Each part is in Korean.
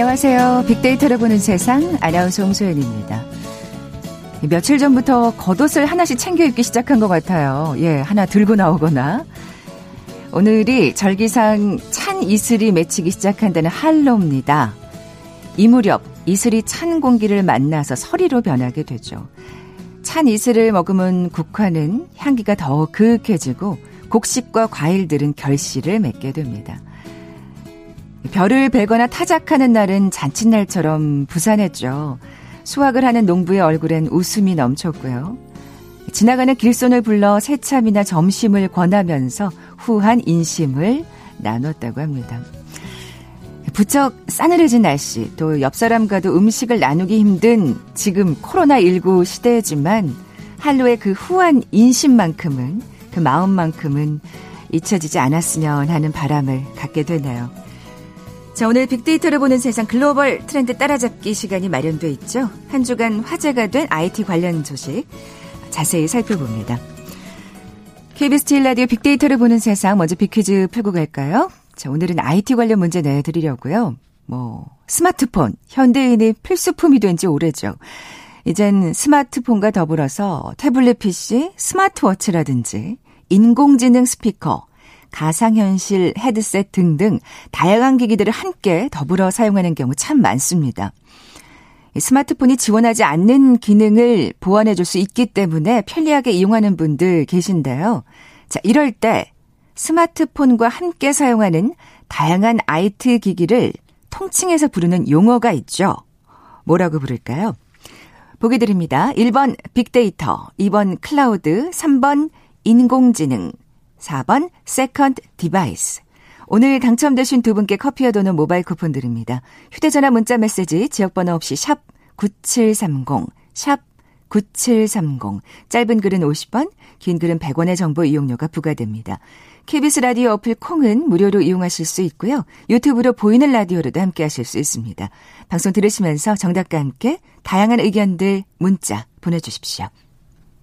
안녕하세요. 빅데이터를 보는 세상 아나운서 홍소연입니다. 며칠 전부터 겉옷을 하나씩 챙겨 입기 시작한 것 같아요. 예, 하나 들고 나오거나. 오늘이 절기상 찬 이슬이 맺히기 시작한다는 한로입니다. 이 무렵 이슬이 찬 공기를 만나서 서리로 변하게 되죠. 찬 이슬을 머금은 국화는 향기가 더욱 그윽해지고 곡식과 과일들은 결실을 맺게 됩니다. 별을 베거나 타작하는 날은 잔칫날처럼 부산했죠. 수확을 하는 농부의 얼굴엔 웃음이 넘쳤고요. 지나가는 길손을 불러 새참이나 점심을 권하면서 후한 인심을 나눴다고 합니다. 부쩍 싸늘해진 날씨, 또 옆 사람과도 음식을 나누기 힘든 지금 코로나19 시대지만 한로의 그 후한 인심만큼은 그 마음만큼은 잊혀지지 않았으면 하는 바람을 갖게 되네요. 자, 오늘 빅데이터를 보는 세상 글로벌 트렌드 따라잡기 시간이 마련돼 있죠. 한 주간 화제가 된 IT 관련 소식 자세히 살펴봅니다. KBS 제일 라디오 빅데이터를 보는 세상 먼저 빅퀴즈 풀고 갈까요? 자, 오늘은 IT 관련 문제 내드리려고요. 뭐 스마트폰 현대인의 필수품이 된 지 오래죠. 이젠 스마트폰과 더불어서 태블릿 PC, 스마트워치라든지 인공지능 스피커, 가상현실 헤드셋 등등 다양한 기기들을 함께 더불어 사용하는 경우 참 많습니다. 스마트폰이 지원하지 않는 기능을 보완해 줄 수 있기 때문에 편리하게 이용하는 분들 계신데요. 자, 이럴 때 스마트폰과 함께 사용하는 다양한 IT 기기를 통칭해서 부르는 용어가 있죠. 뭐라고 부를까요? 보기 드립니다. 1번 빅데이터, 2번 클라우드, 3번 인공지능, 4번 second device. 오늘 당첨되신 두 분께 커피와 도넛 모바일 쿠폰 드립니다. 휴대전화 문자 메시지 지역번호 없이 샵 9730, 샵 9730. 짧은 글은 50원, 긴 글은 100원의 정보 이용료가 부과됩니다. KBS 라디오 어플 콩은 무료로 이용하실 수 있고요. 유튜브로 보이는 라디오로도 함께 하실 수 있습니다. 방송 들으시면서 정답과 함께 다양한 의견들 문자 보내주십시오.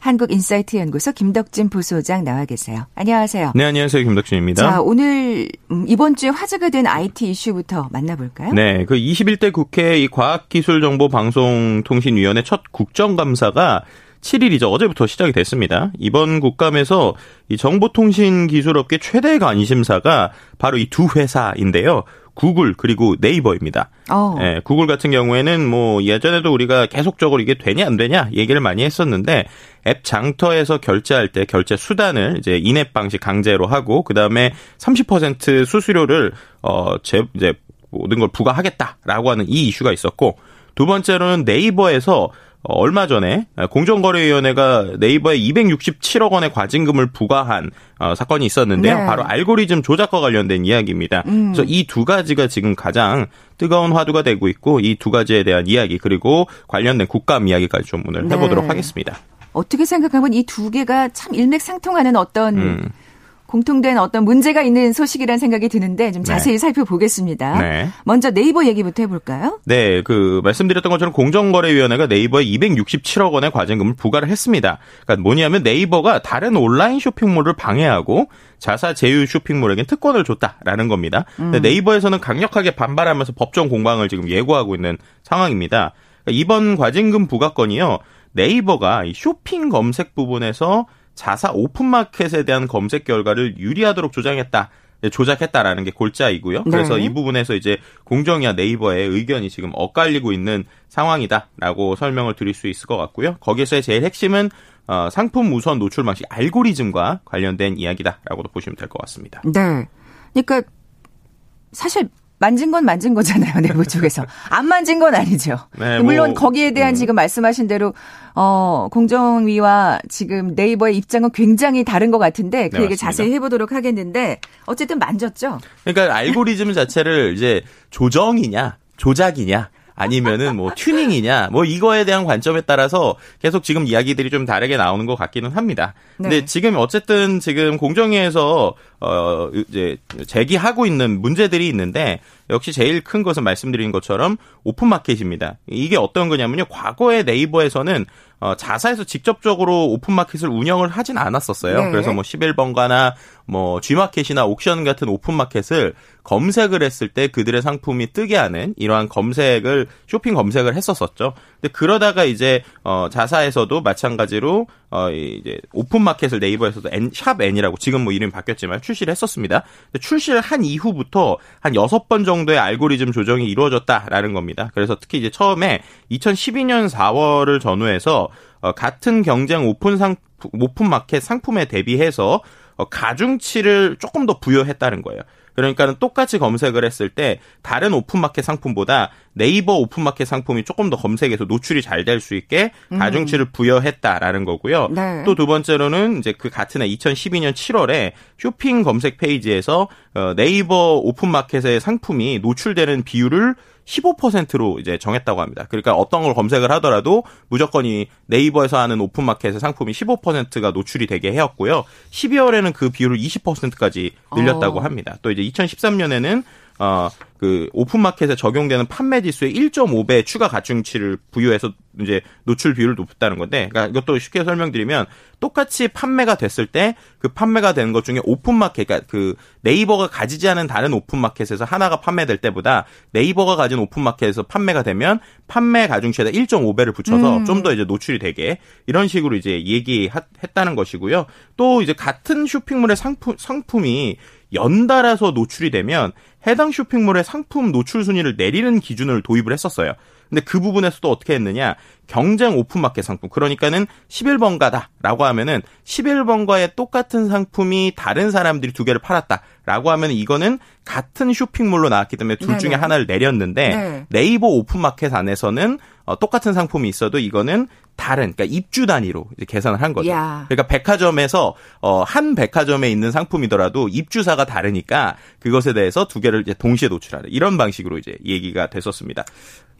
한국인사이트 연구소 김덕진 부소장 나와 계세요. 안녕하세요. 네, 안녕하세요. 김덕진입니다. 자, 오늘 음, 이번 주에 화제가 된 IT 이슈부터 만나볼까요? 네, 그 21대 국회 이 과학기술정보방송통신위원회 첫 국정감사가 7일이죠. 어제부터 시작이 됐습니다. 이번 국감에서 이 정보통신기술업계 최대 관심사가 바로 이 두 회사인데요. 구글 그리고 네이버입니다. 어. 예, 구글 같은 경우에는 뭐 예전에도 우리가 계속적으로 이게 되냐 안 되냐 얘기를 많이 했었는데 앱 장터에서 결제할 때 결제 수단을 이제 인앱 방식 강제로 하고 그다음에 30% 수수료를 어 제 이제 모든 걸 부과하겠다라고 하는 이 이슈가 있었고 두 번째로는 네이버에서 어, 얼마 전에 공정거래위원회가 네이버에 267억 원의 과징금을 부과한 어, 사건이 있었는데요. 네. 바로 알고리즘 조작과 관련된 이야기입니다. 음. 그래서 이 두 가지가 지금 가장 뜨거운 화두가 되고 있고 이 두 가지에 대한 이야기 그리고 관련된 국감 이야기까지 좀 오늘 해보도록 네. 하겠습니다. 어떻게 생각하면 이 두 개가 참 일맥상통하는 어떤 음. 공통된 어떤 문제가 있는 소식이라는 생각이 드는데 좀 네. 자세히 네. 살펴보겠습니다. 네. 먼저 네이버 얘기부터 해볼까요? 네, 그 말씀드렸던 것처럼 공정거래위원회가 네이버에 267억 원의 과징금을 부과를 했습니다. 그러니까 뭐냐면 네이버가 다른 온라인 쇼핑몰을 방해하고 자사 제휴 쇼핑몰에게 특권을 줬다라는 겁니다. 음. 네이버에서는 강력하게 반발하면서 법정 공방을 지금 예고하고 있는 상황입니다. 그러니까 이번 과징금 부과건이요. 네이버가 쇼핑 검색 부분에서 자사 오픈마켓에 대한 검색 결과를 유리하도록 조장했다. 네, 조작했다라는 게 골자이고요. 네. 그래서 이 부분에서 이제 공정이와 네이버의 의견이 지금 엇갈리고 있는 상황이다라고 설명을 드릴 수 있을 것 같고요. 거기서의 제일 핵심은 어, 상품 우선 노출 방식 알고리즘과 관련된 이야기다라고도 보시면 될 것 같습니다. 네. 그러니까 사실 만진 건 만진 거잖아요, 내부 쪽에서. 안 만진 건 아니죠. 네, 물론 뭐, 거기에 대한 음. 지금 말씀하신 대로 어, 공정위와 지금 네이버의 입장은 굉장히 다른 것 같은데 그 네, 얘기 자세히 해보도록 하겠는데 어쨌든 만졌죠. 그러니까 알고리즘 자체를 이제 조정이냐 조작이냐 아니면은 뭐 튜닝이냐 뭐 이거에 대한 관점에 따라서 계속 지금 이야기들이 좀 다르게 나오는 것 같기는 합니다. 근데 네. 지금 어쨌든 지금 공정위에서 어 이제 제기하고 있는 문제들이 있는데 역시 제일 큰 것은 말씀드린 것처럼 오픈마켓입니다. 이게 어떤 거냐면요. 과거에 네이버에서는 어, 자사에서 직접적으로 오픈마켓을 운영을 하진 않았었어요. 네. 그래서 뭐 11번가나 뭐 G마켓이나 옥션 같은 오픈마켓을 검색을 했을 때 그들의 상품이 뜨게 하는 이러한 검색을 쇼핑 검색을 했었었죠. 근데 그러다가 이제 어 자사에서도 마찬가지로 어 이제 오픈 마켓을 네이버에서도 N, 샵 N이라고 지금 뭐 이름이 바뀌었지만 출시를 했었습니다. 출시를 한 이후부터 한 여섯 번 정도의 알고리즘 조정이 이루어졌다라는 겁니다. 그래서 특히 이제 처음에 2012년 4월을 전후해서 어, 같은 경쟁 오픈 상 오픈 마켓 상품에 대비해서 어, 가중치를 조금 더 부여했다는 거예요. 그러니까는 똑같이 검색을 했을 때 다른 오픈마켓 상품보다 네이버 오픈마켓 상품이 조금 더 검색에서 노출이 잘 될 수 있게 음. 가중치를 부여했다라는 거고요. 네. 또 두 번째로는 이제 그 같은 해 2012년 7월에 쇼핑 검색 페이지에서 어, 네이버 오픈마켓의 상품이 노출되는 비율을 15%로 이제 정했다고 합니다. 그러니까 어떤 걸 검색을 하더라도 무조건 이 네이버에서 하는 오픈마켓의 상품이 15%가 노출이 되게 해왔고요. 12월에는 그 비율을 20%까지 늘렸다고 어. 합니다. 또 이제 2013년에는 어, 그 오픈마켓에 적용되는 판매 지수의 1.5배 추가 가중치를 부여해서 이제 노출 비율을 높였다는 건데, 그러니까 이것도 쉽게 설명드리면 똑같이 판매가 됐을 때 그 판매가 되는 것 중에 오픈마켓, 그러니까 그 네이버가 가지지 않은 다른 오픈마켓에서 하나가 판매될 때보다 네이버가 가진 오픈마켓에서 판매가 되면 판매 가중치에다 1.5배를 붙여서 음. 좀더 이제 노출이 되게 이런 식으로 이제 얘기했다는 것이고요. 또 이제 같은 쇼핑몰의 상품 상품이 연달아서 노출이 되면 해당 쇼핑몰의 상품 노출 순위를 내리는 기준을 도입을 했었어요. 근데 그 부분에서도 어떻게 했느냐? 경쟁 오픈마켓 상품. 그러니까는 11번가다라고 하면은 11번가의 똑같은 상품이 다른 사람들이 두 개를 팔았다 라고 하면 이거는 같은 쇼핑몰로 나왔기 때문에 둘 네네. 중에 하나를 내렸는데 네. 네이버 오픈마켓 안에서는 어, 똑같은 상품이 있어도 이거는 다른 그러니까 입주 단위로 이제 계산을 한 거죠. 야. 그러니까 백화점에서 어, 한 백화점에 있는 상품이더라도 입주사가 다르니까 그것에 대해서 두 개를 이제 동시에 노출하는 이런 방식으로 이제 얘기가 됐었습니다.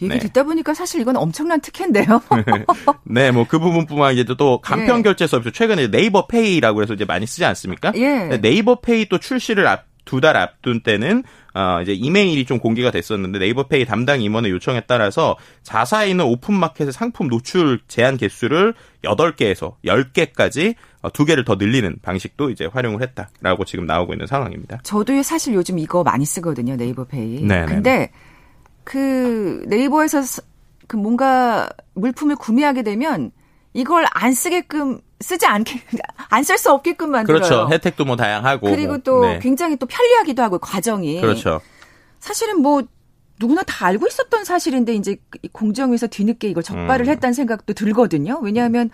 얘기 네. 듣다 보니까 사실 이건 엄청난 특혜인데요. 네, 뭐 그 부분뿐만 이제 또 간편 예. 결제 서비스 최근에 네이버 페이라고 해서 이제 많이 쓰지 않습니까? 예. 네이버 페이 또 출시를 앞 두 달 앞둔 때는 어, 이제 이메일이 좀 공개가 됐었는데 네이버페이 담당 임원의 요청에 따라서 자사에 있는 오픈마켓의 상품 노출 제한 개수를 8개에서 10개까지 어, 두 개를 더 늘리는 방식도 이제 활용을 했다라고 지금 나오고 있는 상황입니다. 저도 사실 요즘 이거 많이 쓰거든요. 네이버페이. 네. 근데 그 네이버에서 그 뭔가 물품을 구매하게 되면 이걸 안 쓰게끔 쓰지 않게 안 쓸 수 없게끔 만들어요. 그렇죠. 혜택도 뭐 다양하고 그리고 뭐. 또 네. 굉장히 또 편리하기도 하고 과정이. 그렇죠. 사실은 뭐 누구나 다 알고 있었던 사실인데 이제 공정위에서 뒤늦게 이걸 적발을 음. 했다는 생각도 들거든요. 왜냐하면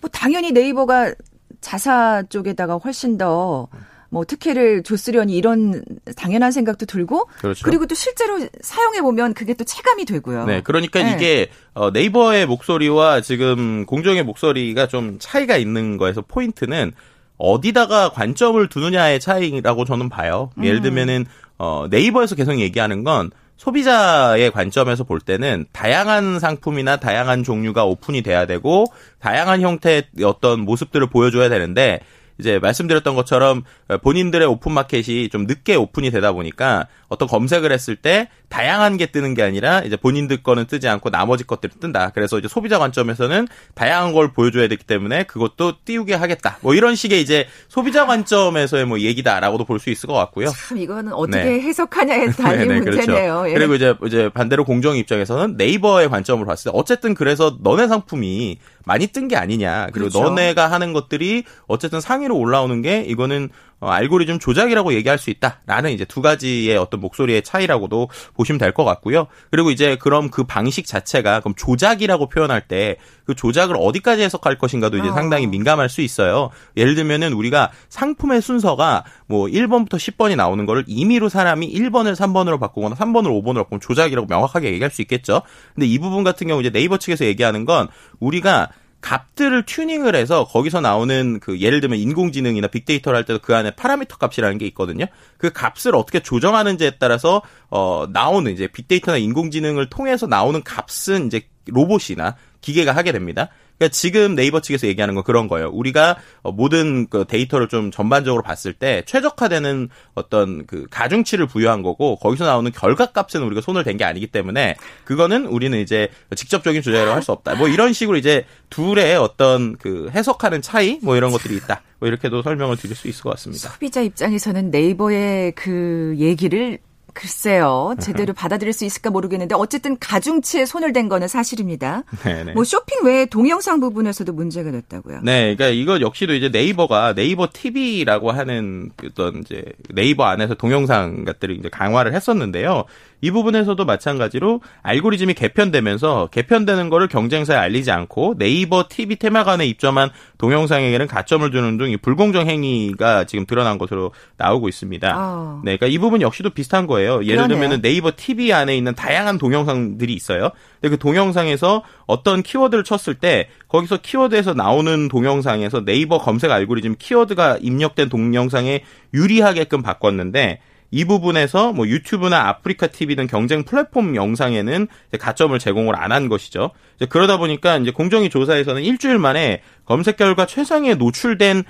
뭐 당연히 네이버가 자사 쪽에다가 훨씬 더 뭐 특혜를 줬으려니 이런 당연한 생각도 들고 그렇죠. 그리고 또 실제로 사용해 보면 그게 또 체감이 되고요. 네, 그러니까 네. 이게 어, 네이버의 목소리와 지금 공정의 목소리가 좀 차이가 있는 거에서 포인트는 어디다가 관점을 두느냐의 차이라고 저는 봐요. 예를 음. 들면은 어, 네이버에서 계속 얘기하는 건 소비자의 관점에서 볼 때는 다양한 상품이나 다양한 종류가 오픈이 돼야 되고 다양한 형태의 어떤 모습들을 보여줘야 되는데 이제 말씀드렸던 것처럼 본인들의 오픈 마켓이 좀 늦게 오픈이 되다 보니까 어떤 검색을 했을 때 다양한 게 뜨는 게 아니라 이제 본인들 거는 뜨지 않고 나머지 것들이 뜬다. 그래서 이제 소비자 관점에서는 다양한 걸 보여줘야 되기 때문에 그것도 띄우게 하겠다. 뭐 이런 식의 이제 소비자 관점에서의 뭐 얘기다라고도 볼 수 있을 것 같고요. 참 이거는 어떻게 네. 해석하냐에 달린 네, 네, 그렇죠. 문제네요. 예. 그리고 이제 이제 반대로 공정 입장에서는 네이버의 관점으로 봤을 때 어쨌든 그래서 너네 상품이 많이 뜬 게 아니냐. 그리고 그렇죠. 너네가 하는 것들이 어쨌든 상위로 올라오는 게 이거는 어, 알고리즘 조작이라고 얘기할 수 있다라는 이제 두 가지의 어떤 목소리의 차이라고도 보시면 될 것 같고요. 그리고 이제 그럼 그 방식 자체가 그럼 조작이라고 표현할 때 그 조작을 어디까지 해석할 것인가도 이제 어. 상당히 민감할 수 있어요. 예를 들면은 우리가 상품의 순서가 뭐 1번부터 10번이 나오는 거를 임의로 사람이 1번을 3번으로 바꾸거나 3번을 5번으로 바꾸면 조작이라고 명확하게 얘기할 수 있겠죠. 근데 이 부분 같은 경우 이제 네이버 측에서 얘기하는 건 우리가 값들을 튜닝을 해서 거기서 나오는 그 예를 들면 인공지능이나 빅데이터를 할 때도 그 안에 파라미터 값이라는 게 있거든요. 그 값을 어떻게 조정하는지에 따라서 어 나오는 이제 빅데이터나 인공지능을 통해서 나오는 값은 이제 로봇이나 기계가 하게 됩니다. 그러니까 지금 네이버 측에서 얘기하는 건 그런 거예요. 우리가 어, 모든 그 데이터를 좀 전반적으로 봤을 때 최적화되는 어떤 그 가중치를 부여한 거고 거기서 나오는 결과 값은 우리가 손을 댄 게 아니기 때문에 그거는 우리는 이제 직접적인 조작이라고 할 수 없다. 뭐 이런 식으로 이제 둘의 어떤 그 해석하는 차이 뭐 이런 것들이 있다. 뭐 이렇게도 설명을 드릴 수 있을 것 같습니다. 소비자 입장에서는 네이버의 그 얘기를 글쎄요. 제대로 받아들일 수 있을까 모르겠는데 어쨌든 가중치에 손을 댄 거는 사실입니다. 네네. 뭐 쇼핑 외에 동영상 부분에서도 문제가 됐다고요. 네, 그러니까 이거 역시도 이제 네이버가 네이버 TV라고 하는 어떤 이제 네이버 안에서 동영상 것들을 이제 강화를 했었는데요. 이 부분에서도 마찬가지로 알고리즘이 개편되면서 개편되는 거를 경쟁사에 알리지 않고 네이버 TV 테마관에 입점한 동영상에게는 가점을 주는 등 불공정 행위가 지금 드러난 것으로 나오고 있습니다. 어. 네, 그러니까 이 부분 역시도 비슷한 거예요. 예를 들면 네이버 TV 안에 있는 다양한 동영상들이 있어요. 근데 그 동영상에서 어떤 키워드를 쳤을 때 거기서 키워드에서 나오는 동영상에서 네이버 검색 알고리즘 키워드가 입력된 동영상에 유리하게끔 바꿨는데 이 부분에서 뭐 유튜브나 아프리카 TV 등 경쟁 플랫폼 영상에는 가점을 제공을 안 한 것이죠. 그러다 보니까 이제 공정위 조사에서는 일주일 만에 검색 결과 최상위에 노출된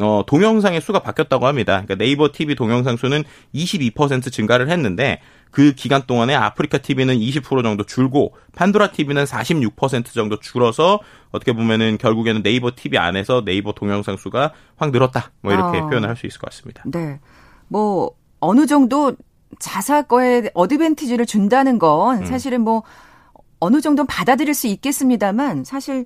어, 동영상의 수가 바뀌었다고 합니다. 그러니까 네이버 TV 동영상 수는 22% 증가를 했는데 그 기간 동안에 아프리카 TV는 20% 정도 줄고 판도라 TV는 46% 정도 줄어서 어떻게 보면은 결국에는 네이버 TV 안에서 네이버 동영상 수가 확 늘었다. 뭐 이렇게 아. 표현을 할 수 있을 것 같습니다. 네. 뭐 어느 정도 자사 거에 어드밴티지를 준다는 건 음. 사실은 뭐 어느 정도는 받아들일 수 있겠습니다만 사실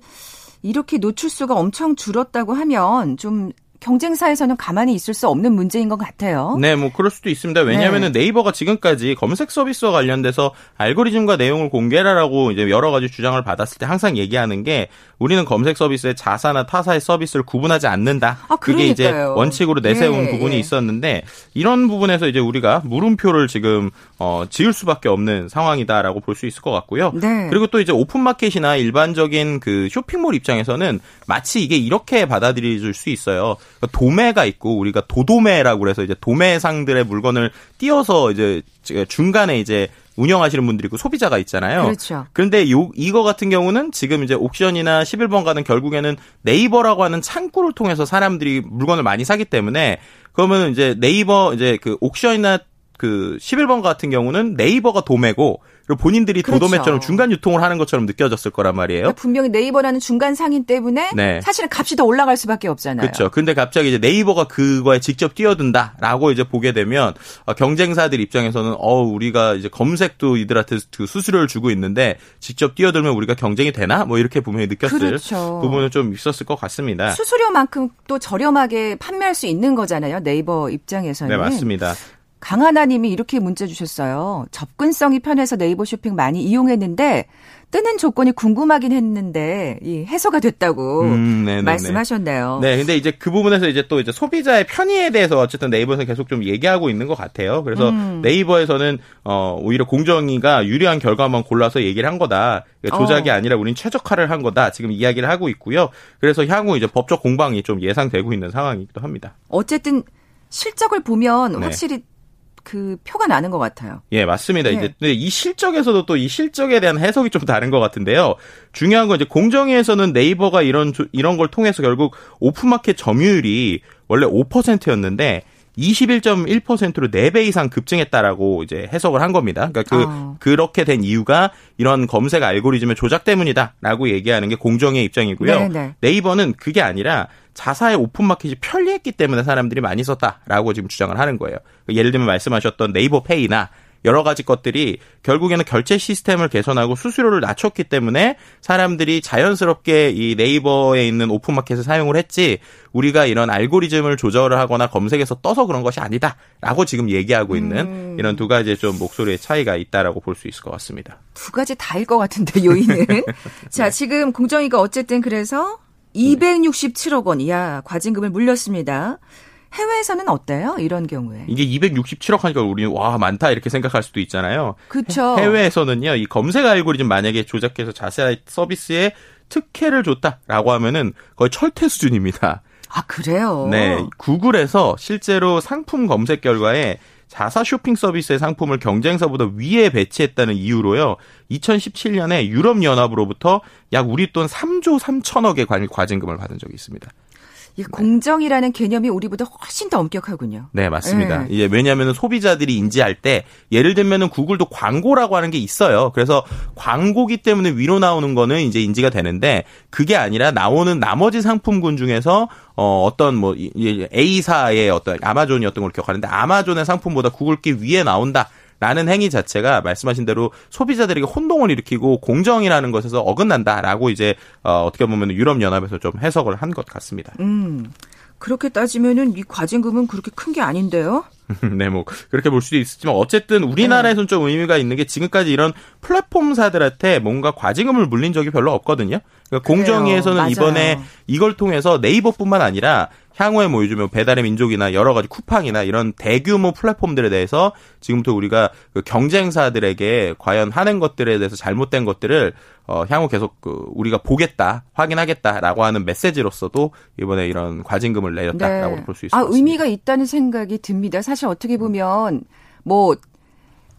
이렇게 노출수가 엄청 줄었다고 하면 좀 경쟁사에서는 가만히 있을 수 없는 문제인 것 같아요. 네, 뭐 그럴 수도 있습니다. 왜냐하면 네. 이버가 지금까지 검색 서비스와 관련돼서 알고리즘과 내용을 공개라라고 이제 여러 가지 주장을 받았을 때 항상 얘기하는 게 우리는 검색 서비스의 자사나 타사의 서비스를 구분하지 않는다. 아, 그게 이제 원칙으로 내세운 예, 부분이 예. 있었는데 이런 부분에서 이제 우리가 물음표를 지금 어, 지을 수밖에 없는 상황이다라고 볼 수 있을 것 같고요. 네. 그리고 또 이제 오픈마켓이나 일반적인 그 쇼핑몰 입장에서는 마치 이게 이렇게 받아들여질 수 있어요. 그러니까 도매가 있고 우리가 도도매라고 그래서 이제 도매상들의 물건을 띄어서 이제 중간에 이제 운영하시는 분들이 있고 소비자가 있잖아요. 그렇죠. 그런데 요 이거 같은 경우는 지금 이제 옥션이나 11번 가는 결국에는 네이버라고 하는 창구를 통해서 사람들이 물건을 많이 사기 때문에 그러면 이제 네이버 이제 그 옥션이나 그 11번 같은 경우는 네이버가 도매고 그리고 본인들이 그렇죠. 도도매처럼 중간 유통을 하는 것처럼 느껴졌을 거란 말이에요. 그러니까 분명히 네이버라는 중간 상인 때문에 네. 사실은 값이 더 올라갈 수밖에 없잖아요. 그렇죠. 근데 갑자기 이제 네이버가 그거에 직접 뛰어든다라고 이제 보게 되면 어, 경쟁사들 입장에서는 어 우리가 이제 검색도 이들한테 그 수수료를 주고 있는데 직접 뛰어들면 우리가 경쟁이 되나? 뭐 이렇게 분명히 느꼈을 그렇죠. 부분은 좀 있었을 것 같습니다. 수수료만큼 또 저렴하게 판매할 수 있는 거잖아요. 네이버 입장에서는. 네, 맞습니다. 강하나님이 이렇게 문자 주셨어요. 접근성이 편해서 네이버 쇼핑 많이 이용했는데 뜨는 조건이 궁금하긴 했는데 이 해소가 됐다고 음, 말씀하셨네요. 네, 근데 이제 그 부분에서 이제 또 이제 소비자의 편의에 대해서 어쨌든 네이버에서 계속 좀 얘기하고 있는 것 같아요. 그래서 음. 네이버에서는 어 오히려 공정위가 유리한 결과만 골라서 얘기를 한 거다. 그러니까 조작이 어. 아니라 우린 최적화를 한 거다. 지금 이야기를 하고 있고요. 그래서 향후 이제 법적 공방이 좀 예상되고 있는 상황이기도 합니다. 어쨌든 실적을 보면 네. 확실히 그 표가 나는 것 같아요. 예, 맞습니다. 예. 이제 이 실적에서도 또 이 실적에 대한 해석이 좀 다른 것 같은데요. 중요한 건 이제 공정위에서는 네이버가 이런 이런 걸 통해서 결국 오픈마켓 점유율이 원래 5%였는데 21.1%로 4배 이상 급증했다라고 이제 해석을 한 겁니다. 그러니까 그 어. 그렇게 된 이유가 이런 검색 알고리즘의 조작 때문이다라고 얘기하는 게 공정의 입장이고요. 네네. 네. 네이버는 그게 아니라 자사의 오픈마켓이 편리했기 때문에 사람들이 많이 썼다라고 지금 주장을 하는 거예요. 예를 들면 말씀하셨던 네이버 페이나 여러 가지 것들이 결국에는 결제 시스템을 개선하고 수수료를 낮췄기 때문에 사람들이 자연스럽게 이 네이버에 있는 오픈마켓을 사용을 했지 우리가 이런 알고리즘을 조절을 하거나 검색해서 떠서 그런 것이 아니다라고 지금 얘기하고 있는 음. 이런 두 가지 좀 목소리의 차이가 있다라고 볼 수 있을 것 같습니다. 두 가지 다일 것 같은데 요인은 자 네. 지금 공정위가 어쨌든 그래서 267억 원 이하 과징금을 물렸습니다. 해외에서는 어때요? 이런 경우에. 이게 267억 하니까 우리는 와 많다 이렇게 생각할 수도 있잖아요. 그렇죠. 해외에서는요. 이 검색 알고리즘 만약에 조작해서 자세한 서비스에 특혜를 줬다라고 하면은 거의 철퇴 수준입니다. 아, 그래요? 네. 구글에서 실제로 상품 검색 결과에 자사 쇼핑 서비스의 상품을 경쟁사보다 위에 배치했다는 이유로요. 2017년에 유럽연합으로부터 약 우리 돈 3조 3천억의 과징금을 받은 적이 있습니다. 이 공정이라는 개념이 우리보다 훨씬 더 엄격하군요. 네, 맞습니다. 네. 이제 왜냐하면 소비자들이 인지할 때 예를 들면은 구글도 광고라고 하는 게 있어요. 그래서 광고기 때문에 위로 나오는 거는 이제 인지가 되는데 그게 아니라 나오는 나머지 상품군 중에서 어 어떤 뭐 A사의 어떤 아마존이었던 걸 기억하는데 아마존의 상품보다 구글기 위에 나온다. 라는 행위 자체가 말씀하신 대로 소비자들에게 혼동을 일으키고 공정이라는 것에서 어긋난다라고 이제 어, 어떻게 보면 유럽 연합에서 좀 해석을 한 것 같습니다. 음. 그렇게 따지면은 이 과징금은 그렇게 큰 게 아닌데요? 네, 뭐 그렇게 볼 수도 있지만 어쨌든 우리나라에서는 네. 좀 의미가 있는 게 지금까지 이런 플랫폼사들한테 뭔가 과징금을 물린 적이 별로 없거든요. 그러니까 공정위에서는 이번에 이걸 통해서 네이버뿐만 아니라 향후에 뭐 요즘에 배달의 민족이나 여러 가지 쿠팡이나 이런 대규모 플랫폼들에 대해서 지금부터 우리가 그 경쟁사들에게 과연 하는 것들에 대해서 잘못된 것들을 어 향후 계속 그 우리가 보겠다, 확인하겠다라고 하는 메시지로서도 이번에 이런 과징금을 내렸다라고 네. 볼수 있습니다. 아, 의미가 있다는 생각이 듭니다. 사실 어떻게 보면 뭐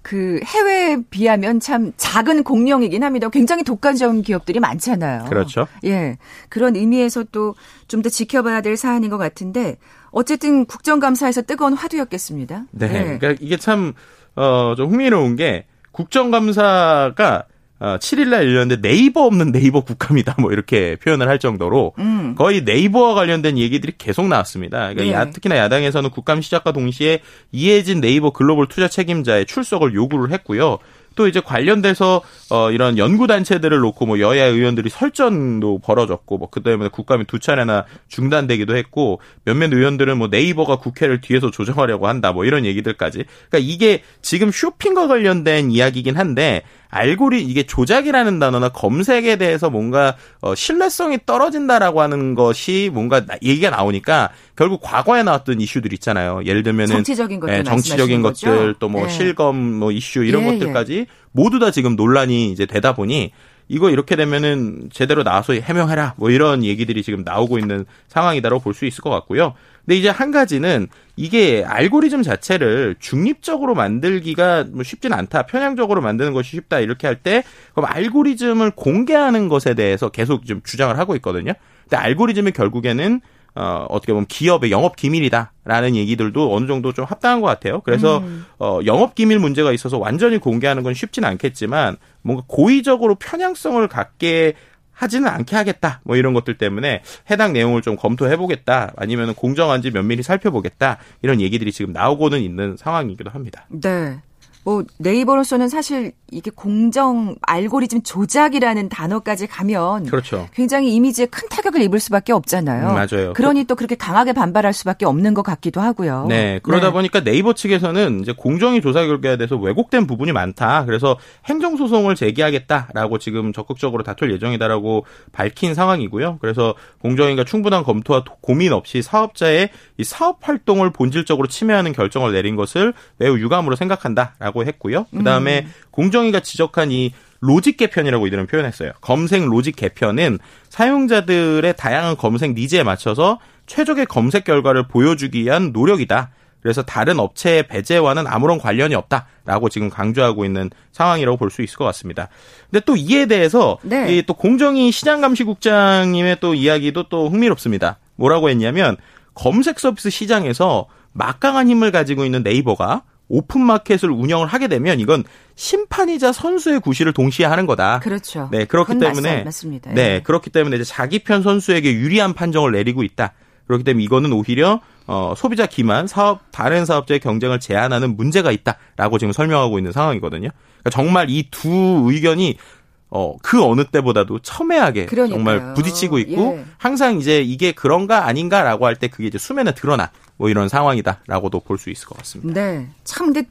그 해외에 비하면 참 작은 공룡이긴 합니다. 굉장히 독과점 기업들이 많잖아요. 그렇죠. 예. 그런 의미에서 또 좀 더 지켜봐야 될 사안인 것 같은데 어쨌든 국정감사에서 뜨거운 화두였겠습니다. 네. 예. 그러니까 이게 참, 어, 좀 흥미로운 게 국정감사가 어, 7일날 열렸는데 네이버 없는 네이버 국감이다 뭐 이렇게 표현을 할 정도로 음. 거의 네이버와 관련된 얘기들이 계속 나왔습니다. 그러니까 네. 야, 특히나 야당에서는 국감 시작과 동시에 이해진 네이버 글로벌 투자 책임자의 출석을 요구를 했고요. 또 이제 관련돼서 어 이런 연구 단체들을 놓고 뭐 여야 의원들이 설전도 벌어졌고 뭐 그다음에 국감이 두 차례나 중단되기도 했고 몇몇 의원들은 뭐 네이버가 국회를 뒤에서 조정하려고 한다 뭐 이런 얘기들까지 그러니까 이게 지금 쇼핑과 관련된 이야기긴 한데 알고리 이게 조작이라는 단어나 검색에 대해서 뭔가 어, 신뢰성이 떨어진다라고 하는 것이 뭔가 얘기가 나오니까 결국 과거에 나왔던 이슈들 있잖아요. 예를 들면은 정치적인 것들, 예, 정치적인 것들 또뭐 예. 실검 뭐 이슈 이런 예, 것들까지 예. 모두 다 지금 논란이 이제 되다 보니 이거 이렇게 되면은 제대로 나와서 해명해라 뭐 이런 얘기들이 지금 나오고 있는 상황이다라고 볼 수 있을 것 같고요. 근데 이제 한 가지는 이게 알고리즘 자체를 중립적으로 만들기가 뭐 쉽지는 않다. 편향적으로 만드는 것이 쉽다. 이렇게 할 때 그럼 알고리즘을 공개하는 것에 대해서 계속 좀 주장을 하고 있거든요. 근데 알고리즘이 결국에는 어, 어떻게 보면 기업의 영업 기밀이다라는 얘기들도 어느 정도 좀 합당한 것 같아요. 그래서 음. 어, 영업 기밀 문제가 있어서 완전히 공개하는 건 쉽지는 않겠지만 뭔가 고의적으로 편향성을 갖게 하지는 않게 하겠다. 뭐 이런 것들 때문에 해당 내용을 좀 검토해 보겠다. 아니면 공정한지 면밀히 살펴보겠다. 이런 얘기들이 지금 나오고는 있는 상황이기도 합니다. 네. 뭐 네이버로서는 사실 이게 공정 알고리즘 조작이라는 단어까지 가면 그렇죠. 굉장히 이미지에 큰 타격을 입을 수밖에 없잖아요. 음, 맞아요. 그러니 또 그렇게 강하게 반발할 수밖에 없는 것 같기도 하고요. 네. 그러다 네. 보니까 네이버 측에서는 이제 공정위 조사 결과에 대해서 왜곡된 부분이 많다. 그래서 행정 소송을 제기하겠다라고 지금 적극적으로 다툴 예정이다라고 밝힌 상황이고요. 그래서 공정위가 충분한 검토와 고민 없이 사업자의 이 사업 활동을 본질적으로 침해하는 결정을 내린 것을 매우 유감으로 생각한다라고 있다고 했고요. 그 다음에 음. 공정위가 지적한 이 로직 개편이라고 이들은 표현했어요. 검색 로직 개편은 사용자들의 다양한 검색 니즈에 맞춰서 최적의 검색 결과를 보여주기 위한 노력이다. 그래서 다른 업체의 배제와는 아무런 관련이 없다라고 지금 강조하고 있는 상황이라고 볼 수 있을 것 같습니다. 근데 또 이에 대해서 네. 이또 공정위 시장감시국장님의 또 이야기도 또 흥미롭습니다. 뭐라고 했냐면 검색 서비스 시장에서 막강한 힘을 가지고 있는 네이버가 오픈 마켓을 운영을 하게 되면 이건 심판이자 선수의 구실을 동시에 하는 거다. 그렇죠. 네, 그렇기 때문에 맞습니다. 네, 예. 그렇기 때문에 이제 자기 편 선수에게 유리한 판정을 내리고 있다. 그렇기 때문에 이거는 오히려 어, 소비자 기만 사업 다른 사업자의 경쟁을 제한하는 문제가 있다라고 지금 설명하고 있는 상황이거든요. 그러니까 정말 이 두 의견이 어, 그 어느 때보다도 첨예하게 그러니까요. 정말 부딪히고 있고 예. 항상 이제 이게 그런가 아닌가라고 할 때 그게 이제 수면에 드러나 뭐 이런 상황이다라고도 볼 수 있을 것 같습니다. 네. 참 근데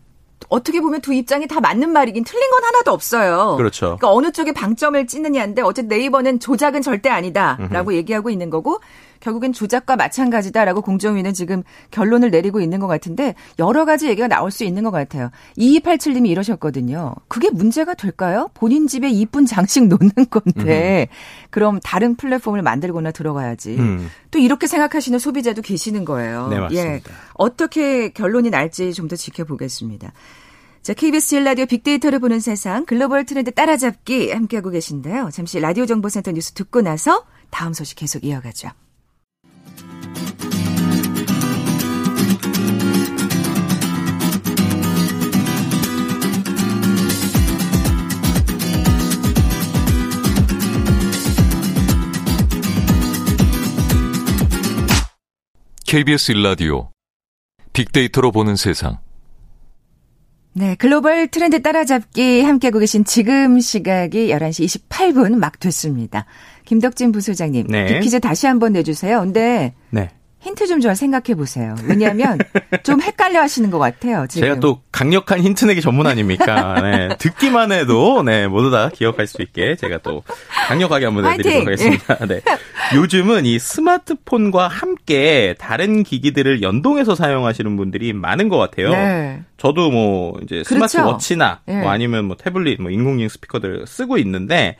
어떻게 보면 두 입장이 다 맞는 말이긴 틀린 건 하나도 없어요. 그렇죠. 그러니까 어느 쪽에 방점을 찍느냐인데 어쨌든 네이버는 조작은 절대 아니다라고 음흠. 얘기하고 있는 거고 결국엔 조작과 마찬가지다라고 공정위는 지금 결론을 내리고 있는 것 같은데 여러 가지 얘기가 나올 수 있는 것 같아요. 2287님이 이러셨거든요. 그게 문제가 될까요? 본인 집에 이쁜 장식 놓는 건데 음. 그럼 다른 플랫폼을 만들거나 들어가야지. 음. 또 이렇게 생각하시는 소비자도 계시는 거예요. 네, 맞습니다. 예. 어떻게 결론이 날지 좀 더 지켜보겠습니다. 자, KBS 제일 라디오 빅데이터를 보는 세상 글로벌 트렌드 따라잡기 함께하고 계신데요. 잠시 라디오 정보센터 뉴스 듣고 나서 다음 소식 계속 이어가죠. KBS 일라디오 빅데이터로 보는 세상 네, 글로벌 트렌드 따라잡기 함께하고 계신 지금 시각이 11시 28분 막 됐습니다. 김덕진 부소장님, 네. 퀴즈 다시 한번 내주세요. 근데 네. 힌트 좀좀 생각해 보세요. 왜냐하면 좀 헷갈려 하시는 것 같아요. 지금. 제가 또 강력한 힌트 내기 전문 아닙니까? 네, 듣기만 해도 네, 모두 다 기억할 수 있게 제가 또 강력하게 한번 내드리도록 하겠습니다. 네. 요즘은 이 스마트폰과 함께 다른 기기들을 연동해서 사용하시는 분들이 많은 것 같아요. 네. 저도 뭐 이제 그렇죠. 스마트워치나 네. 뭐 아니면 뭐 태블릿, 뭐 인공지능 스피커들 쓰고 있는데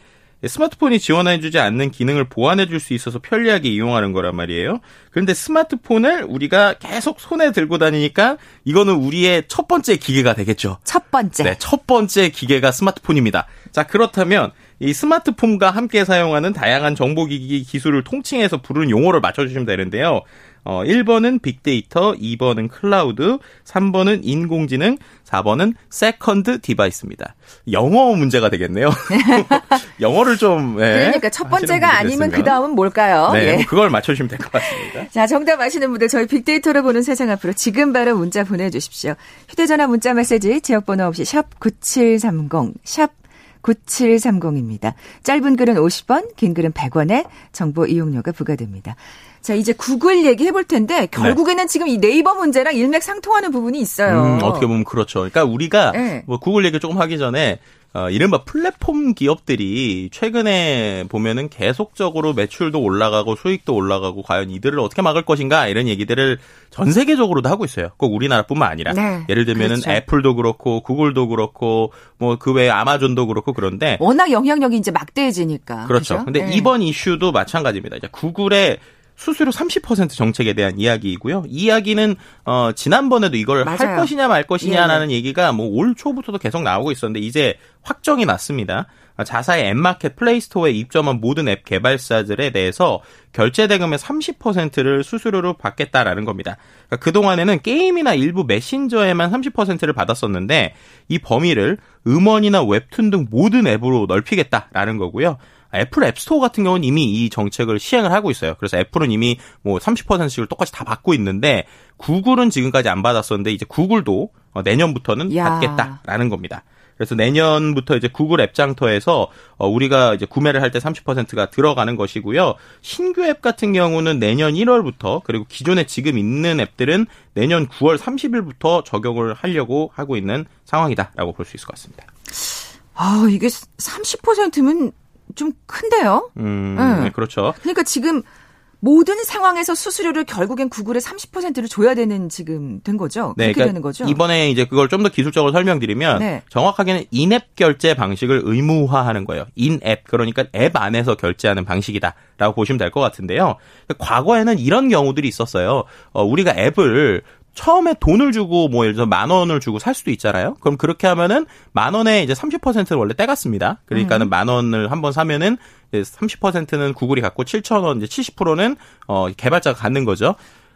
스마트폰이 지원해주지 않는 기능을 보완해줄 수 있어서 편리하게 이용하는 거란 말이에요. 그런데 스마트폰을 우리가 계속 손에 들고 다니니까 이거는 우리의 첫 번째 기계가 되겠죠. 첫 번째. 네, 첫 번째 기계가 스마트폰입니다. 자, 그렇다면 이 스마트폰과 함께 사용하는 다양한 정보기기 기술을 통칭해서 부르는 용어를 맞춰주시면 되는데요. 어, 1번은 빅데이터, 2번은 클라우드, 3번은 인공지능, 4번은 second device입니다. 영어 문제가 되겠네요. 영어를 좀 네, 그러니까 첫 번째가 아니면 그 다음은 뭘까요? 네, 예. 뭐 그걸 맞춰주시면 될 것 같습니다. 자, 정답 아시는 분들 저희 빅데이터를 보는 세상 앞으로 지금 바로 문자 보내주십시오. 휴대전화 문자 메시지 지역번호 없이 샵 9730, 샵 9730입니다. 짧은 글은 50원, 긴 글은 100원에 정보 이용료가 부과됩니다. 자, 이제 구글 얘기해 볼 텐데 네. 결국에는 네. 지금 이 네이버 문제랑 일맥상통하는 부분이 있어요. 음, 어떻게 보면 그렇죠. 그러니까 우리가 네. 뭐 구글 얘기 조금 하기 전에 어, 이른바 플랫폼 기업들이 최근에 보면은 계속적으로 매출도 올라가고 수익도 올라가고 과연 이들을 어떻게 막을 것인가 이런 얘기들을 전 세계적으로도 하고 있어요. 꼭 우리나라뿐만 아니라 네, 예를 들면은 그렇죠. 애플도 그렇고 구글도 그렇고 뭐 그 외에 아마존도 그렇고 그런데 워낙 영향력이 이제 막대해지니까 그렇죠. 그렇죠? 근데 네. 이번 이슈도 마찬가지입니다. 이제 구글의 수수료 30% 정책에 대한 이야기이고요. 이 이야기는 어 지난번에도 이걸 맞아요. 할 것이냐 말 것이냐라는 예. 얘기가 뭐 올 초부터도 계속 나오고 있었는데 이제 확정이 났습니다. 자사의 앱마켓 플레이스토어에 입점한 모든 앱 개발사들에 대해서 결제 대금의 30%를 수수료로 받겠다라는 겁니다. 그러니까 그동안에는 게임이나 일부 메신저에만 30%를 받았었는데 이 범위를 음원이나 웹툰 등 모든 앱으로 넓히겠다라는 거고요. 애플 앱스토어 같은 경우는 이미 이 정책을 시행을 하고 있어요. 그래서 애플은 이미 뭐 30%씩을 똑같이 다 받고 있는데 구글은 지금까지 안 받았었는데 이제 구글도 어, 내년부터는 야. 받겠다라는 겁니다. 그래서 내년부터 이제 구글 앱 장터에서 어, 우리가 이제 구매를 할 때 30%가 들어가는 것이고요. 신규 앱 같은 경우는 내년 1월부터 그리고 기존에 지금 있는 앱들은 내년 9월 30일부터 적용을 하려고 하고 있는 상황이다라고 볼 수 있을 것 같습니다. 아, 이게 30%면 좀 큰데요? 음, 네. 네, 그렇죠. 그러니까 지금 모든 상황에서 수수료를 결국엔 구글에 30%를 줘야 되는 지금 된 거죠. 네, 그렇게 그러니까 되는 거죠. 이번에 이제 그걸 좀 더 기술적으로 설명드리면 네. 정확하게는 인앱 결제 방식을 의무화하는 거예요. 인앱 그러니까 앱 안에서 결제하는 방식이다라고 보시면 될 것 같은데요. 과거에는 이런 경우들이 있었어요. 어, 우리가 앱을 처음에 돈을 주고 뭐 예를 들어서 만 원을 주고 살 수도 있잖아요. 그럼 그렇게 하면은 만 원에 이제 30%를 원래 떼갔습니다. 그러니까는 음. 만 원을 한번 사면은 30%는 구글이 갖고 7천 원 이제 70%는 어 개발자가 갖는 거죠.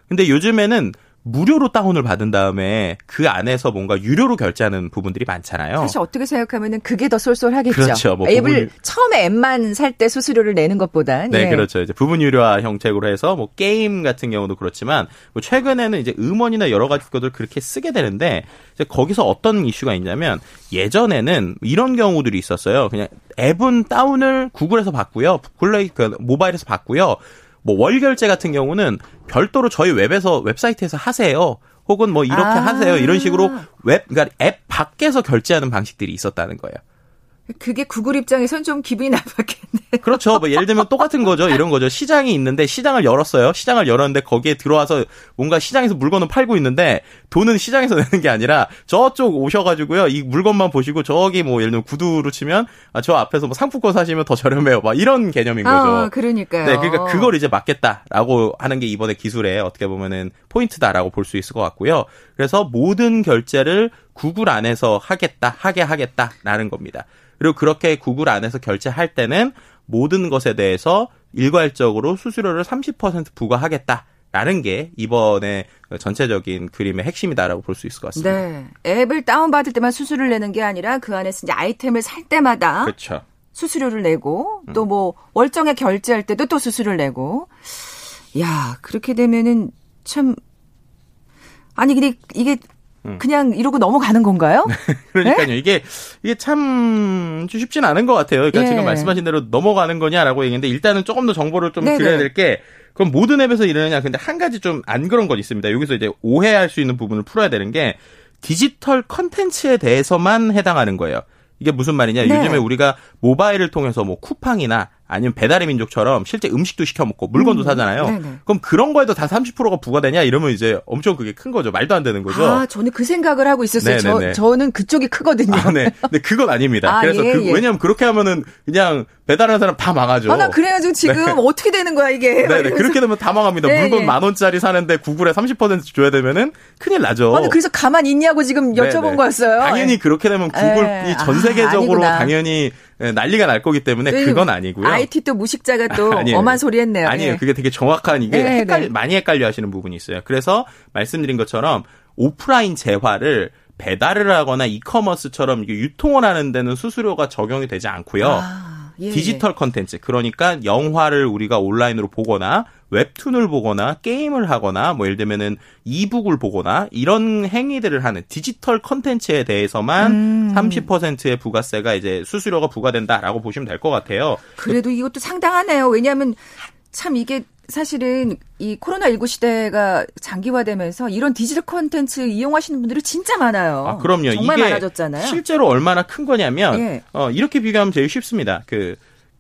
근데 요즘에는 무료로 다운을 받은 다음에 그 안에서 뭔가 유료로 결제하는 부분들이 많잖아요. 사실 어떻게 생각하면은 그게 더 쏠쏠하겠죠. 그렇죠. 뭐 앱을 부분... 처음에 앱만 살 때 수수료를 내는 것보다. 네, 예. 그렇죠. 이제 부분 유료화 형태로 해서 뭐 게임 같은 경우도 그렇지만 뭐 최근에는 이제 음원이나 여러 가지 것들 그렇게 쓰게 되는데 이제 거기서 어떤 이슈가 있냐면 예전에는 이런 경우들이 있었어요. 그냥 앱은 다운을 구글에서 받고요. 플레이 그 모바일에서 받고요. 뭐 월 결제 같은 경우는 별도로 저희 웹에서 웹사이트에서 하세요. 혹은 뭐 이렇게 아. 하세요. 이런 식으로 웹 그러니까 앱 밖에서 결제하는 방식들이 있었다는 거예요. 그게 구글 입장에선 좀 기분이 나빴겠네. 그렇죠. 뭐 예를 들면 똑같은 거죠. 이런 거죠. 시장이 있는데 시장을 열었어요. 시장을 열었는데 거기에 들어와서 뭔가 시장에서 물건을 팔고 있는데 돈은 시장에서 내는 게 아니라 저쪽 오셔가지고요. 이 물건만 보시고 저기 뭐 예를 들면 구두로 치면 아, 저 앞에서 뭐 상품권 사시면 더 저렴해요. 막 이런 개념인 거죠. 아, 그러니까요. 네, 그러니까 그걸 이제 막겠다라고 하는 게 이번에 기술에 어떻게 보면은 포인트다라고 볼 수 있을 것 같고요. 그래서 모든 결제를 구글 안에서 하겠다, 하게 하겠다라는 겁니다. 그리고 그렇게 구글 안에서 결제할 때는 모든 것에 대해서 일괄적으로 수수료를 30% 부과하겠다. 라는 게 이번에 전체적인 그림의 핵심이다라고 볼 수 있을 것 같습니다. 네. 앱을 다운받을 때만 수수료를 내는 게 아니라 그 안에서 이제 아이템을 살 때마다 그렇죠. 수수료를 내고 음. 또뭐 월정에 결제할 때도 또 수수료를 내고 야 그렇게 되면은 참 아니 근데 이게 음. 그냥 이러고 넘어가는 건가요? 그러니까요. 이게 이게 참 쉽진 않은 것 같아요. 그러니까 예. 지금 말씀하신 대로 넘어가는 거냐라고 얘기했는데 일단은 조금 더 정보를 좀 네네. 드려야 될 게 그럼 모든 앱에서 이러느냐. 근데 한 가지 좀 안 그런 건 있습니다. 여기서 이제 오해할 수 있는 부분을 풀어야 되는 게 디지털 컨텐츠에 대해서만 해당하는 거예요. 이게 무슨 말이냐? 네. 요즘에 우리가 모바일을 통해서 뭐 쿠팡이나 아니면 배달의 민족처럼 실제 음식도 시켜 먹고 물건도 음, 사잖아요. 네네. 그럼 그런 거에도 다 30%가 부과되냐? 이러면 이제 엄청 그게 큰 거죠. 말도 안 되는 거죠. 아 저는 그 생각을 하고 있었어요. 네네네. 저 저는 그쪽이 크거든요. 아, 네. 근데 그건 아닙니다. 아, 그래서 예, 그- 예. 왜냐하면 그렇게 하면은 그냥 배달하는 사람 다 망하죠. 아, 나 그래가지고 지금 어떻게 되는 거야 이게? 막 네네. 이러면서. 그렇게 되면 다 망합니다. 네, 물건 예. 만 원짜리 사는데 구글에 30% 줘야 되면은 큰일 나죠. 아니 그래서 가만히 있냐고 지금 여쭤본 네네. 거였어요. 당연히 그렇게 되면 구글이 예. 전 아, 세계적으로 아니구나. 당연히 예, 난리가 날 거기 때문에 네, 그건 아니고요. IT 또 무식자가 또 아니에요. 엄한 소리 했네요. 아니에요. 예. 그게 되게 정확한 이게 네, 헷갈 네. 많이 헷갈려 하시는 부분이 있어요. 그래서 말씀드린 것처럼 오프라인 재화를 배달을 하거나 이커머스처럼 유통을 하는 데는 수수료가 적용이 되지 않고요. 아, 예, 디지털 컨텐츠 그러니까 영화를 우리가 온라인으로 보거나 웹툰을 보거나 게임을 하거나 뭐 예를 들면은 이북을 보거나 이런 행위들을 하는 디지털 컨텐츠에 대해서만 음. 30%의 부가세가 이제 수수료가 부과된다라고 보시면 될 것 같아요. 그래도 이것도 상당하네요. 왜냐하면 참 이게 사실은 이 코로나19 시대가 장기화되면서 이런 디지털 콘텐츠 이용하시는 분들이 진짜 많아요. 아, 그럼요. 정말 많아졌잖아요. 실제로 얼마나 큰 거냐면 예. 어, 이렇게 비교하면 제일 쉽습니다. 그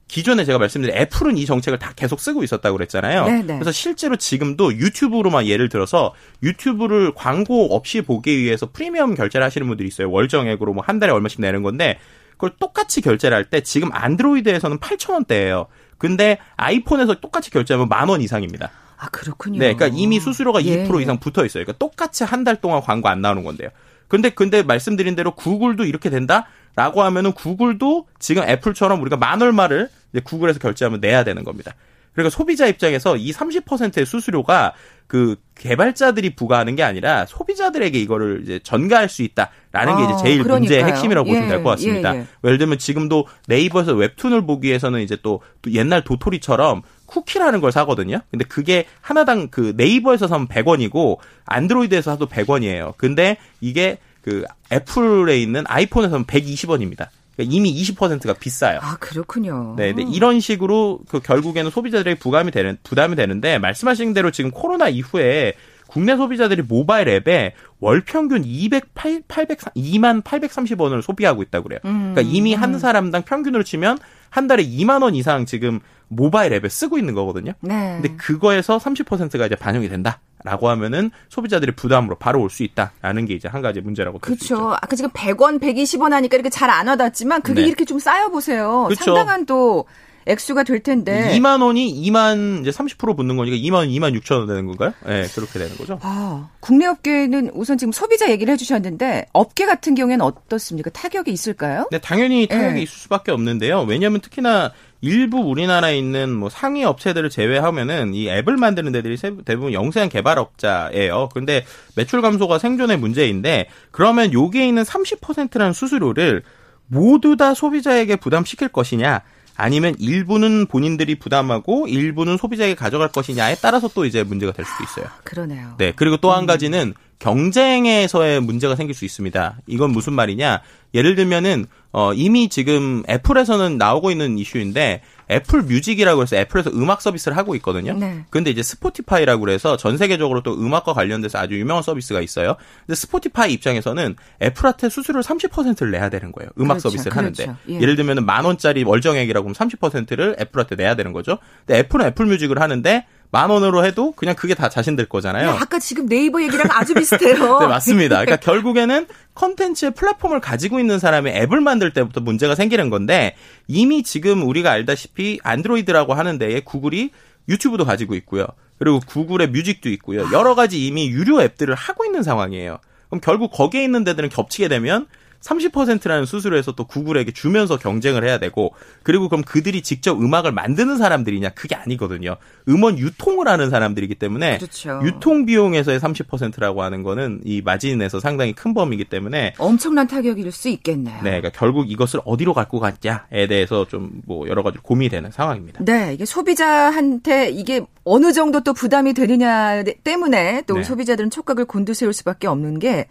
기존에 제가 말씀드린 애플은 이 정책을 다 계속 쓰고 있었다고 그랬잖아요. 네네. 그래서 실제로 지금도 유튜브로만 예를 들어서 유튜브를 광고 없이 보기 위해서 프리미엄 결제를 하시는 분들이 있어요. 월정액으로 뭐 한 달에 얼마씩 내는 건데 그걸 똑같이 결제를 할 때 지금 안드로이드에서는 8,000원대예요. 근데 아이폰에서 똑같이 결제하면 만 원 이상입니다. 아 그렇군요. 네, 그러니까 이미 수수료가 예, 20% 예. 이상 붙어 있어요. 그러니까 똑같이 한 달 동안 광고 안 나오는 건데요. 근데 근데 말씀드린 대로 구글도 이렇게 된다라고 하면은 구글도 지금 애플처럼 우리가 만 얼마를 구글에서 결제하면 내야 되는 겁니다. 그러니까 소비자 입장에서 이 30%의 수수료가 그 개발자들이 부과하는 게 아니라 소비자들에게 이거를 이제 전가할 수 있다라는 게 아, 이제 제일 문제의 그러니까요. 핵심이라고 보시면 예, 될것 같습니다. 예, 예. 예 를 들면 지금도 네이버에서 웹툰을 보기 위해서는 이제 또, 또 옛날 도토리처럼 쿠키라는 걸 사거든요. 근데 그게 하나당 그 네이버에서 사면 100원이고 안드로이드에서 사도 100원이에요. 근데 이게 그 애플에 있는 아이폰에서는 120원입니다. 그러니까 이미 20%가 비싸요. 아 그렇군요. 네, 네, 이런 식으로 그 결국에는 소비자들에게 부담이 되는 부담이 되는데 말씀하신 대로 지금 코로나 이후에 국내 소비자들이 모바일 앱에 월 평균 208, 800, 2만 830원을 소비하고 있다고 그래요. 음, 그러니까 이미 한 사람당 평균으로 치면 한 달에 2만 원 이상 지금 모바일 앱에 쓰고 있는 거거든요. 네. 근데 그거에서 30%가 이제 반영이 된다 라고 하면은 소비자들의 부담으로 바로 올 수 있다라는 게 이제 한 가지 문제라고. 그렇죠. 아까 지금 100원, 120원 하니까 이렇게 잘 안 와닿지만 그게 네. 이렇게 좀 쌓여 보세요. 그쵸. 상당한 또 액수가 될 텐데. 2만 원이 2만 이제 30% 붙는 거니까 2만 원, 2만 6천 원 되는 건가요? 네, 그렇게 되는 거죠. 아, 국내 업계는 우선 지금 소비자 얘기를 해주셨는데 업계 같은 경우에는 어떻습니까? 타격이 있을까요? 네, 당연히 타격이 예. 있을 수밖에 없는데요. 왜냐하면 특히나 일부 우리나라에 있는 뭐 상위 업체들을 제외하면은 이 앱을 만드는 데들이 세- 대부분 영세한 개발업자예요. 그런데 매출 감소가 생존의 문제인데 그러면 여기에 있는 30%라는 수수료를 모두 다 소비자에게 부담시킬 것이냐? 아니면 일부는 본인들이 부담하고 일부는 소비자에게 가져갈 것이냐에 따라서 또 이제 문제가 될 수도 있어요. 그러네요. 네. 그리고 또 한 가지는 경쟁에서의 문제가 생길 수 있습니다. 이건 무슨 말이냐? 예를 들면은 어 이미 지금 애플에서는 나오고 있는 이슈인데 애플 뮤직이라고 해서 애플에서 음악 서비스를 하고 있거든요. 네. 근데 이제 스포티파이라고 그래서 전 세계적으로 또 음악과 관련돼서 아주 유명한 서비스가 있어요. 근데 스포티파이 입장에서는 애플한테 수수료를 30%를 내야 되는 거예요. 음악 그렇죠, 서비스를 그렇죠. 하는데. 예. 예를 들면 만 원짜리 월정액이라고 하면 30%를 애플한테 내야 되는 거죠. 근데 애플은 애플 뮤직을 하는데 만 원으로 해도 그냥 그게 다 자신들 거잖아요. 야, 아까 지금 네이버 얘기랑 아주 비슷해요. 네, 맞습니다. 그러니까 결국에는 컨텐츠의 플랫폼을 가지고 있는 사람이 앱을 만들 때부터 문제가 생기는 건데 이미 지금 우리가 알다시피 안드로이드라고 하는 데에 구글이 유튜브도 가지고 있고요. 그리고 구글의 뮤직도 있고요. 여러 가지 이미 유료 앱들을 하고 있는 상황이에요. 그럼 결국 거기에 있는 데들은 겹치게 되면 30%라는 수수료에서 또 구글에게 주면서 경쟁을 해야 되고 그리고 그럼 그들이 직접 음악을 만드는 사람들이냐 그게 아니거든요. 음원 유통을 하는 사람들이기 때문에 그렇죠. 유통 비용에서의 30%라고 하는 거는 이 마진에서 상당히 큰 범위이기 때문에 엄청난 타격일 수 있겠네요. 네, 그러니까 결국 이것을 어디로 갖고 갔냐에 대해서 좀 뭐 여러 가지 고민이 되는 상황입니다. 네, 이게 소비자한테 이게 어느 정도 또 부담이 되느냐 때문에 또 네. 소비자들은 촉각을 곤두세울 수밖에 없는 게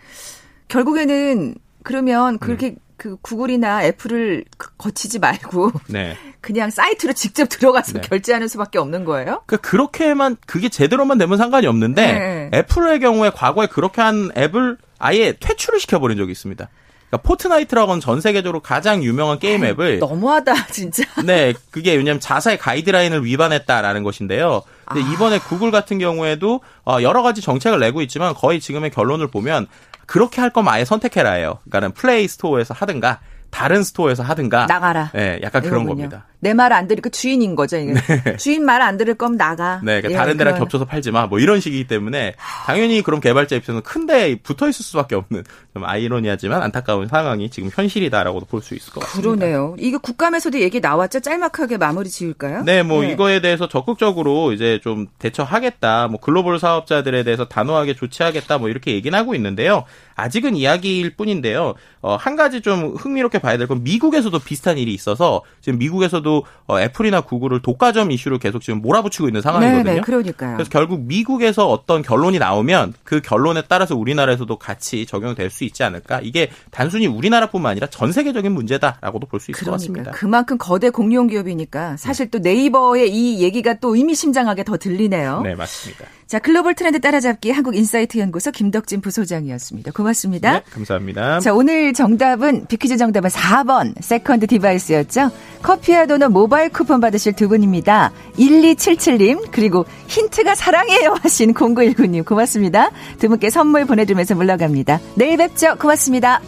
결국에는 그러면 그렇게 음. 그 구글이나 애플을 그- 거치지 말고 네. 그냥 사이트로 직접 들어가서 네. 결제하는 수밖에 없는 거예요? 그 그렇게만 그게 제대로만 되면 상관이 없는데 네. 애플의 경우에 과거에 그렇게 한 앱을 아예 퇴출을 시켜버린 적이 있습니다. 그러니까 포트나이트라고 하는 전 세계적으로 가장 유명한 게임 앱을 너무하다 진짜. 네, 그게 왜냐하면 자사의 가이드라인을 위반했다라는 것인데요. 근데 아. 이번에 구글 같은 경우에도 어, 여러 가지 정책을 내고 있지만 거의 지금의 결론을 보면 그렇게 할 거면 아예 선택해라예요. 그러니까는 플레이 스토어에서 하든가 다른 스토어에서 하든가. 나가라. 네, 약간 그런 이거군요. 겁니다. 내 말 안 들으니까 주인인 거죠. 이게. 주인 말 안 들을 거면 나가. 네, 그러니까 예, 다른 데랑 그런- 겹쳐서 팔지 마. 뭐 이런 식이기 때문에 당연히 그런 개발자 입장에서는 큰데 붙어 있을 수밖에 없는 좀 아이러니하지만 안타까운 상황이 지금 현실이다라고도 볼 수 있을 것 같습니다. 그러네요. 이거 국감에서도 얘기 나왔죠. 짤막하게 마무리 지을까요? 네, 뭐 예. 이거에 대해서 적극적으로 이제 좀 대처하겠다. 뭐 글로벌 사업자들에 대해서 단호하게 조치하겠다. 뭐 이렇게 얘기는 하고 있는데요. 아직은 이야기일 뿐인데요. 어, 한 가지 좀 흥미롭게 봐야 될 건 미국에서도 비슷한 일이 있어서 지금 미국에서도 어, 애플이나 구글을 독과점 이슈로 계속 지금 몰아붙이고 있는 상황이거든요. 네, 네, 그러니까요. 그래서 결국 미국에서 어떤 결론이 나오면 그 결론에 따라서 우리나라에서도 같이 적용될 수 있지 않을까? 이게 단순히 우리나라뿐만 아니라 전 세계적인 문제다라고도 볼 수 있을 것 그러니까 같습니다. 그만큼 거대 공룡 기업이니까 사실 또 네이버의 이 얘기가 또 의미심장하게 더 들리네요. 네, 맞습니다. 자, 글로벌 트렌드 따라잡기 한국인사이트 연구소 김덕진 부소장이었습니다. 고맙습니다. 네, 감사합니다. 자, 오늘 정답은 비퀴즈 정답은 4번 second device였죠. 커피와 도넛 모바일 쿠폰 받으실 두 분입니다. 1277님 그리고 힌트가 사랑해요 하신 0919님 고맙습니다. 두 분께 선물 보내드리면서 물러갑니다. 내일 뵙죠. 고맙습니다.